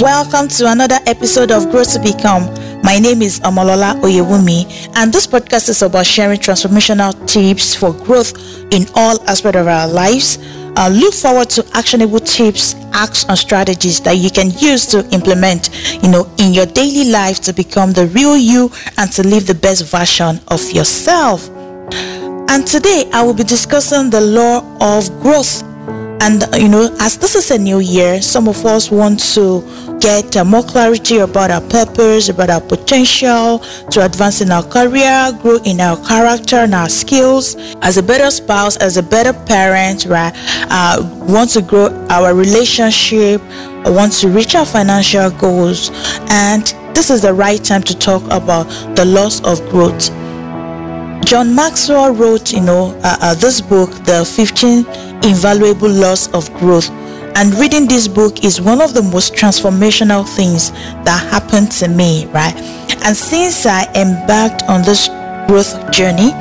Welcome to another episode of Grow to Become. My name is Omolola Oyewumi, and this podcast is about sharing transformational tips for growth in all aspects of our lives. Uh, look forward to actionable tips, acts, and strategies that you can use to implement, you know, in your daily life to become the real you and to live the best version of yourself. And today I will be discussing the law of growth and, you know, as this is a new year, some of us want to get uh, more clarity about our purpose, about our potential to advance in our career, grow in our character and our skills as a better spouse, as a better parent, right? Uh, want to grow our relationship, want to reach our financial goals. And this is the right time to talk about the loss of growth. John Maxwell wrote, you know, uh, uh, this book, The 15 Invaluable Laws of Growth. And reading this book is one of the most transformational things that happened to me, right? And since I embarked on this growth journey,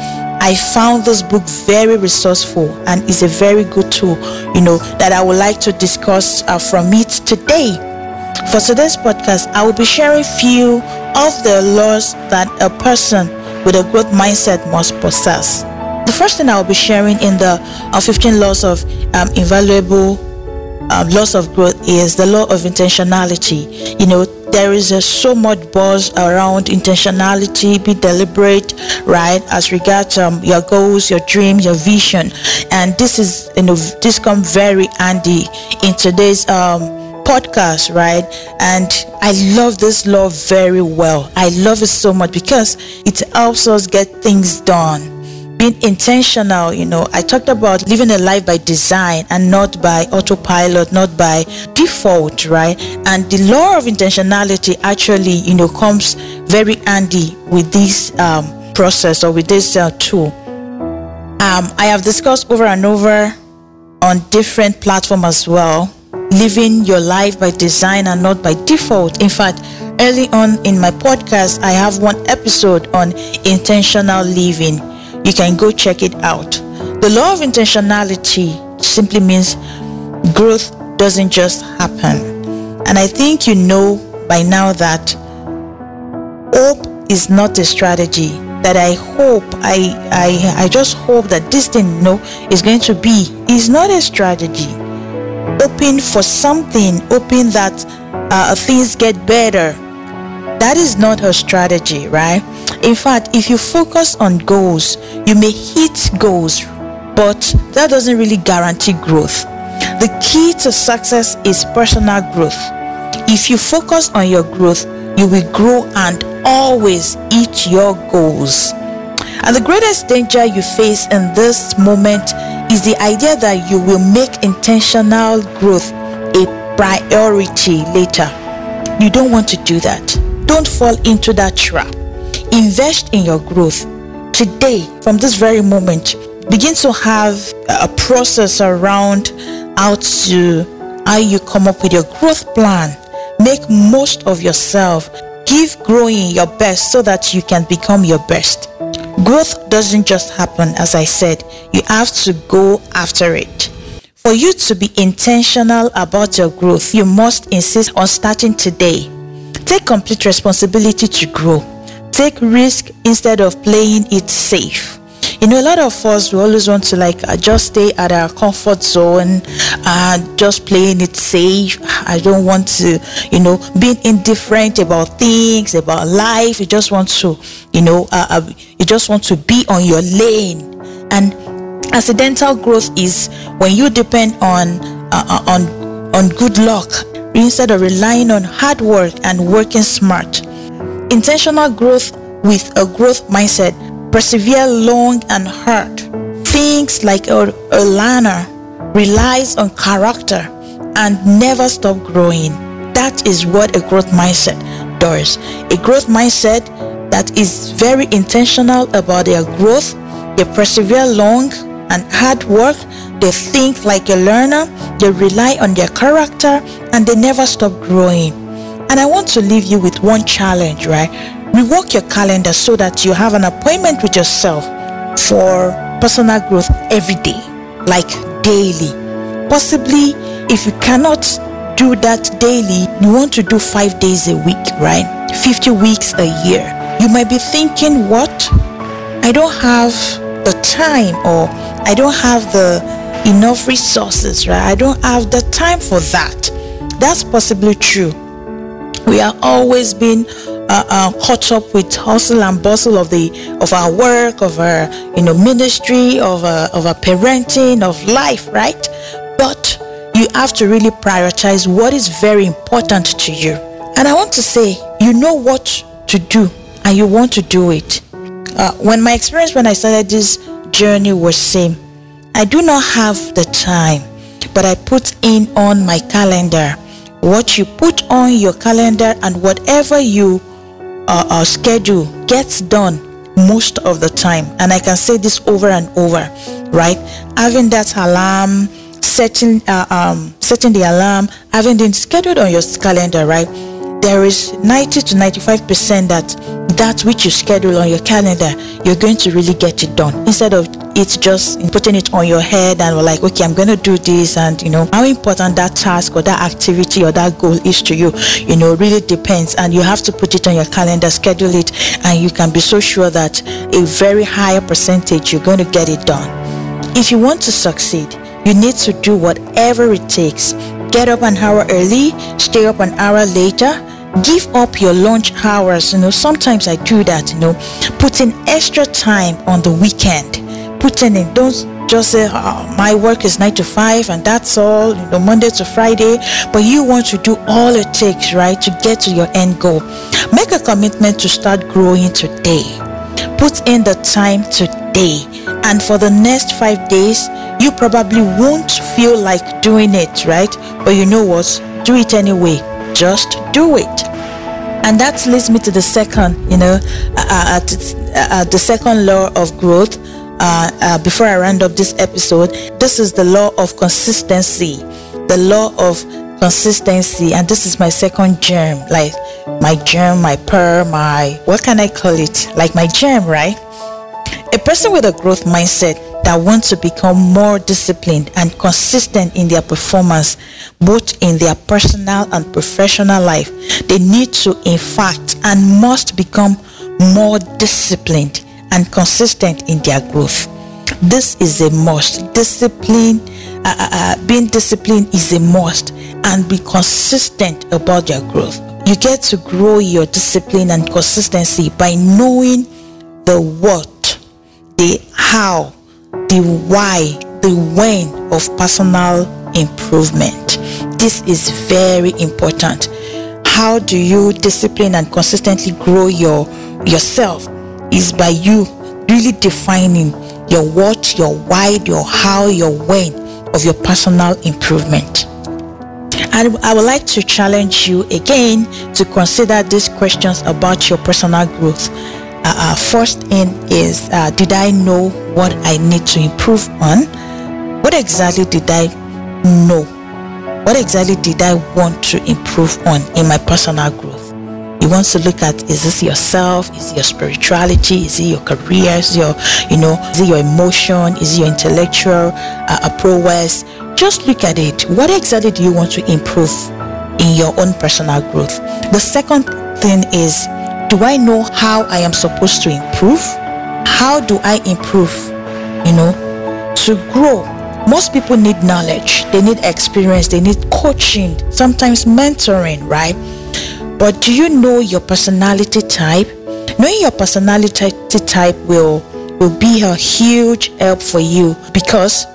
I found this book very resourceful and is a very good tool, you know, that I would like to discuss uh, from it today. For today's podcast, I will be sharing few of the laws that a person with a growth mindset must possess. The first thing I will be sharing in the uh, 15 laws of um, invaluable um, laws of growth is the law of intentionality. You know, there is a, so much buzz around intentionality, be deliberate, right, as regards um, your goals, your dreams, your vision. And this is, you know, this come very handy in today's um, podcast, right? And I love this law very well. I love it so much because it helps us get things done being intentional you know. I talked about living a life by design and not by autopilot not by default right? And the law of intentionality actually you know comes very handy with this um, process or with this uh, tool. Um, i have discussed over and over on different platforms as well living your life by design and not by default. In fact early on in my podcast i have one episode on intentional living you can go check it out. The law of intentionality simply means growth doesn't just happen. And I think you know by now that hope is not a strategy. That I hope, I, I, I just hope that this thing you know, is going to be is not a strategy. Hoping for something, hoping that uh, things get better, that is not her strategy, right? In fact, if you focus on goals, you may hit goals, but that doesn't really guarantee growth. The key to success is personal growth. If you focus on your growth, you will grow and always hit your goals. And the greatest danger you face in this moment is the idea that you will make intentional growth a priority later. You don't want to do that. Don't fall into that trap. Invest in your growth today, from this very moment. Begin to have a process around how to how you come up with your growth plan. Make most of yourself. Give growing your best so that you can become your best. Growth doesn't just happen, as I said. You have to go after it. For you to be intentional about your growth, you must insist on starting today. Take complete responsibility to grow. Take risk instead of playing it safe. You know a lot of us we always want to like uh, just stay at our comfort zone and just playing it safe. I don't want to you know being indifferent about things about life. You just want to you know uh, uh, you just want to be on your lane. And accidental growth is when you depend on uh, uh on on good luck instead of relying on hard work and working smart. Intentional growth with a growth mindset. Persevere long and hard. Things like a, a learner relies on character and never stop growing. That is what a growth mindset does. A growth mindset that is very intentional about their growth. They persevere long and hard work they think like a learner they rely on their character and they never stop growing and I want to leave you with one challenge, right? Rework your calendar so that you have an appointment with yourself for personal growth every day, like daily. Possibly, if you cannot do that daily, you want to do five days a week, right? 50 weeks a year. You might be thinking, what? I don't have the time or I don't have the enough resources, right? I don't have the time for that. That's possibly true. We are always being uh, uh, caught up with hustle and bustle of the of our work, of our you know ministry, of our, of our parenting, of life, right? But you have to really prioritize what is very important to you. And I want to say, you know what to do, and you want to do it. Uh, when my experience when I started this journey was same, I do not have the time, but I put in on my calendar what you put on your calendar and whatever you uh, uh, schedule gets done most of the time. And i can say this over and over right? Having that alarm setting uh, um, setting the alarm having it scheduled on your calendar right? There is 90 to 95 percent that that which you schedule on your calendar you're going to really get it done. Instead of it's just putting it on your head and we're like okay i'm going to do this and you know how important that task or that activity or that goal is to you you know really depends. And you have to put it on your calendar schedule it and you can be so sure that a very higher percentage you're going to get it done. If you want to succeed you need to do whatever it takes. Get up an hour early stay up an hour later give up your lunch hours. You know sometimes i do that you know putting extra time on the weekend putting in don't just say oh, my work is nine to five and that's all you know monday to friday. But you want to do all it takes right to get to your end goal. Make a commitment to start growing today. Put in the time today. And for the next five days you probably won't feel like doing it right? But you know what? Do it anyway. Just do it. And that leads me to the second you know uh, uh, uh, the second law of growth uh, uh, before i round up this episode this is the law of consistency. The law of consistency. And this is my second germ. Like my germ my pearl my what can i call it? Like my germ right? A person with a growth mindset that want to become more disciplined and consistent in their performance, both in their personal and professional life, they need to, in fact, and must become more disciplined and consistent in their growth. This is a must. Discipline, uh, uh, uh being disciplined is a must, and be consistent about your growth. You get to grow your discipline and consistency by knowing the what, the how, the why, the when of personal improvement. This is very important. How do you discipline and consistently grow your yourself is by you really defining your what, your why, your how, your when of your personal improvement. And I would like to challenge you again to consider these questions about your personal growth uh, uh, first in is uh, did I know what I need to improve on? What exactly did I know? What exactly did I want to improve on in my personal growth? You want to look at is this yourself? Is it your spirituality? Is it your career? Is your, you know, is it your emotion? Is it your intellectual uh, prowess? Just look at it. What exactly do you want to improve in your own personal growth? The second thing is do I know how I am supposed to improve? How do I improve? You know, to grow. Most people need knowledge, they need experience, they need coaching, sometimes mentoring, right? But do you know your personality type? Knowing your personality type will will be a huge help for you because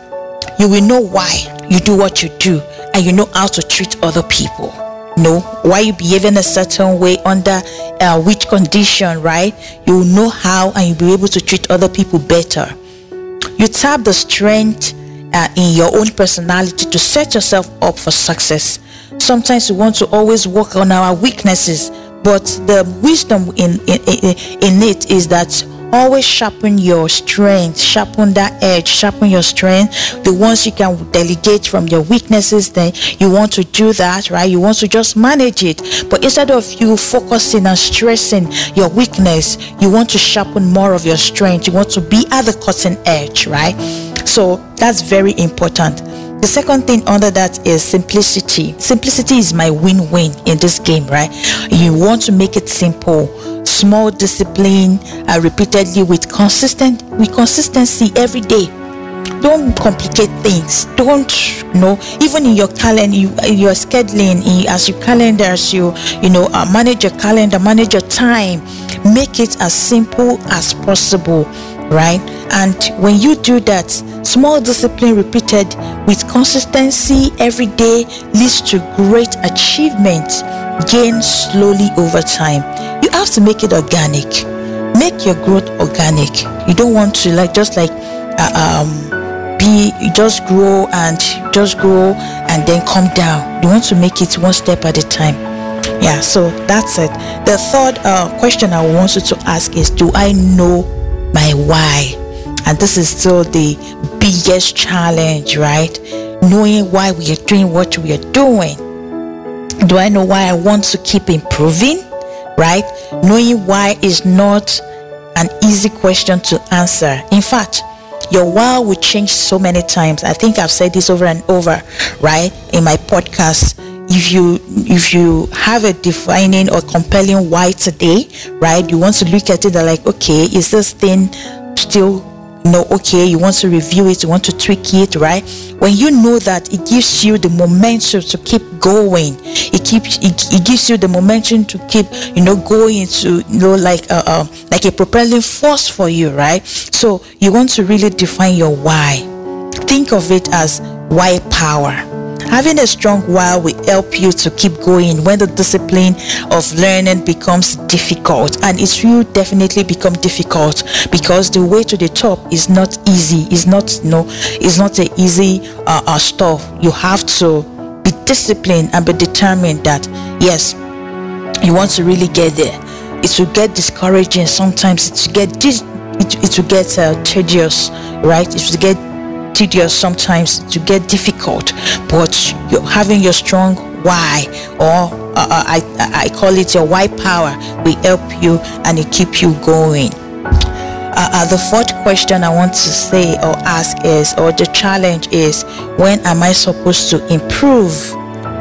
you will know why you do what you do and you know how to treat other people. Know why you behave in a certain way under uh, which condition right? You will know how and you'll be able to treat other people better. You tap the strength uh, in your own personality to set yourself up for success sometimes we want to always work on our weaknesses but the wisdom in, in, in it is that always sharpen your strength sharpen that edge sharpen your strength. The ones you can delegate from your weaknesses then you want to do that right? You want to just manage it. But instead of you focusing and stressing your weakness you want to sharpen more of your strength. You want to be at the cutting edge right? So that's very important The second thing under that is simplicity. Simplicity is my win-win in this game, right? You want to make it simple, small discipline, uh, repeatedly with consistent with consistency every day don't complicate things don't you know even in your calendar you, your scheduling as your calendar as you you know uh, manage your calendar manage your time make it as simple as possible right and when you do that small discipline repeated with consistency every day leads to great achievement gain slowly over time. You have to make it organic. Make your growth organic. You don't want to like just like uh, um be just grow and just grow and then come down. You want to make it one step at a time. Yeah so that's it. The third uh, question i want you to ask is do i know my why and this is still the biggest challenge right? Knowing why we are doing what we are doing. Do i know why i want to keep improving right? Knowing why is not an easy question to answer. In fact your why will change so many times. I think i've said this over and over right in my podcast. If you if you have a defining or compelling why today right you want to look at it like okay is this thing still know okay you want to review it you want to tweak it right? When you know that it gives you the momentum to keep going. It keeps it, it gives you the momentum to keep you know going to you know like uh, uh, like a propelling force for you right? So you want to really define your why. Think of it as why power Having a strong why will help you to keep going when the discipline of learning becomes difficult. And it will definitely become difficult because the way to the top is not easy. It's not no, it's not a easy uh, uh, stuff. You have to be disciplined and be determined that yes, you want to really get there. It will get discouraging sometimes. It will get dis- it, it will get uh, tedious, right? It will get tedious sometimes to get difficult but you're having your strong why or uh, uh, I, I call it your why power will help you and it keep you going uh, uh, the fourth question I want to say or ask is, or the challenge is, when am I supposed to improve?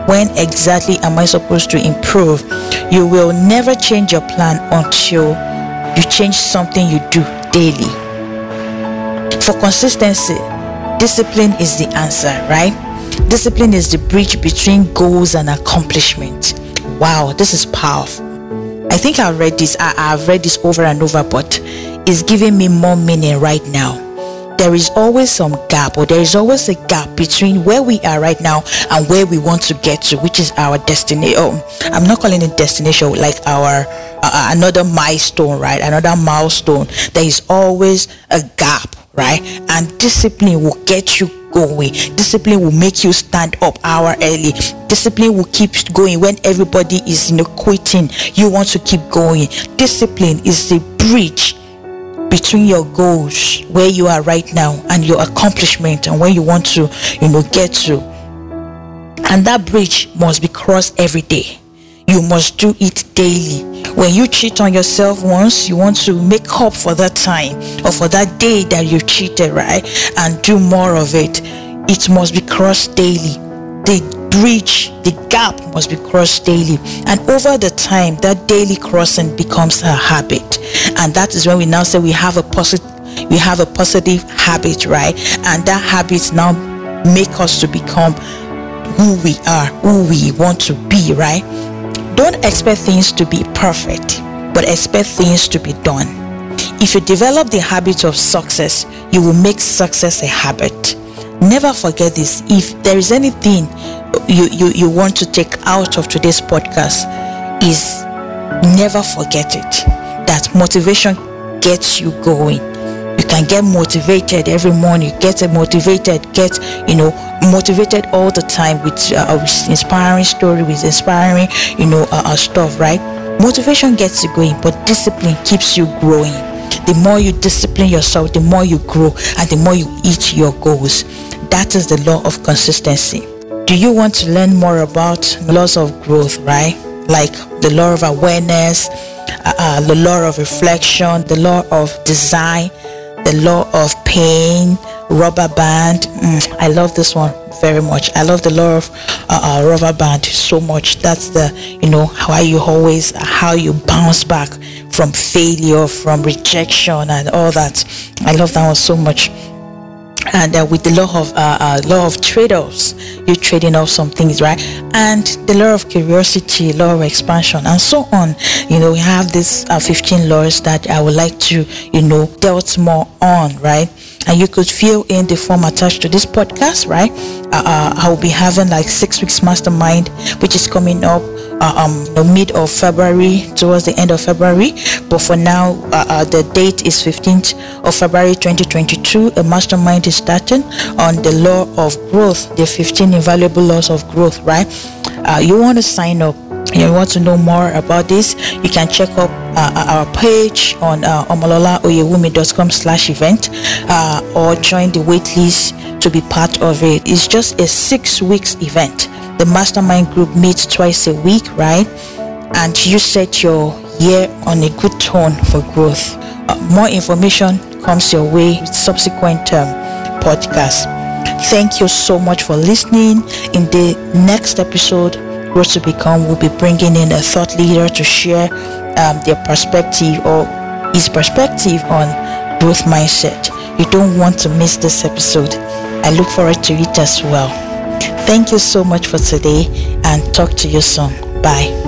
When exactly am I supposed to improve? You will never change your plan until you change something you do daily. For consistency, Discipline is the answer, right? Discipline is the bridge between goals and accomplishment. Wow, this is powerful. I think I've read this, I, have read this over and over, but it's giving me more meaning right now. There is always some gap, or there is always a gap between where we are right now and where we want to get to, which is our destination. Oh, I'm not calling it destination, like our uh, another milestone, right? Another milestone. There is always a gap right? And discipline will get you going. Discipline will make you stand up hour early. Discipline will keep going when everybody is you know quitting. You want to keep going. Discipline is the bridge between your goals where you are right now and your accomplishment and where you want to you know get to and that bridge must be crossed every day you must do it daily. When you cheat on yourself once, you want to make up for that time or for that day that you cheated, right? And do more of it. It must be crossed daily. The bridge, the gap must be crossed daily. And over the time, that daily crossing becomes a habit. And that is when we now say we have a positive we have a positive habit, right? And that habit now make us to become who we are, who we want to be, right? Don't expect things to be perfect, but expect things to be done. If you develop the habit of success, you will make success a habit. Never forget this. If there is anything you, you, you want to take out of today's podcast, is never forget it. That motivation gets you going can get motivated every morning get motivated get you know motivated all the time with uh, inspiring story with inspiring you know uh, uh, stuff right? Motivation gets you going but discipline keeps you growing. The more you discipline yourself the more you grow and the more you eat your goals. That is the law of consistency. Do you want to learn more about laws of growth right? Like the law of awareness uh, uh the law of reflection the law of design the law of pain, rubber band. Mm, I love this one. very much. I love the law of uh, uh, rubber band so much. That's the, you know, how you always, how you bounce back from failure, from rejection, and all that. I love that one so much and uh, with the law of uh, uh, law of trade-offs you're trading off some things right? And the law of curiosity law of expansion and so on. You know we have these uh, 15 laws that i would like to you know delve more on right? And you could fill in the form attached to this podcast right? Uh, uh, i will be having like six weeks mastermind which is coming up um, the mid of February towards the end of February. But for now, uh, uh, the date is 15th of February 2022. A mastermind is starting on the law of growth, the 15 invaluable laws of growth, right? Uh, you want to sign up you want to know more about this you can check up uh, our page on uh, omololaoyewumi.com slash event uh, or join the waitlist to be part of it it's just a six weeks event the mastermind group meets twice a week, right? And you set your year on a good tone for growth. Uh, more information comes your way with subsequent um, podcasts. Thank you so much for listening. In the next episode, Growth to Become will be bringing in a thought leader to share um, their perspective or his perspective on growth mindset. You don't want to miss this episode. I look forward to it as well. Thank you so much for today and talk to you soon. Bye.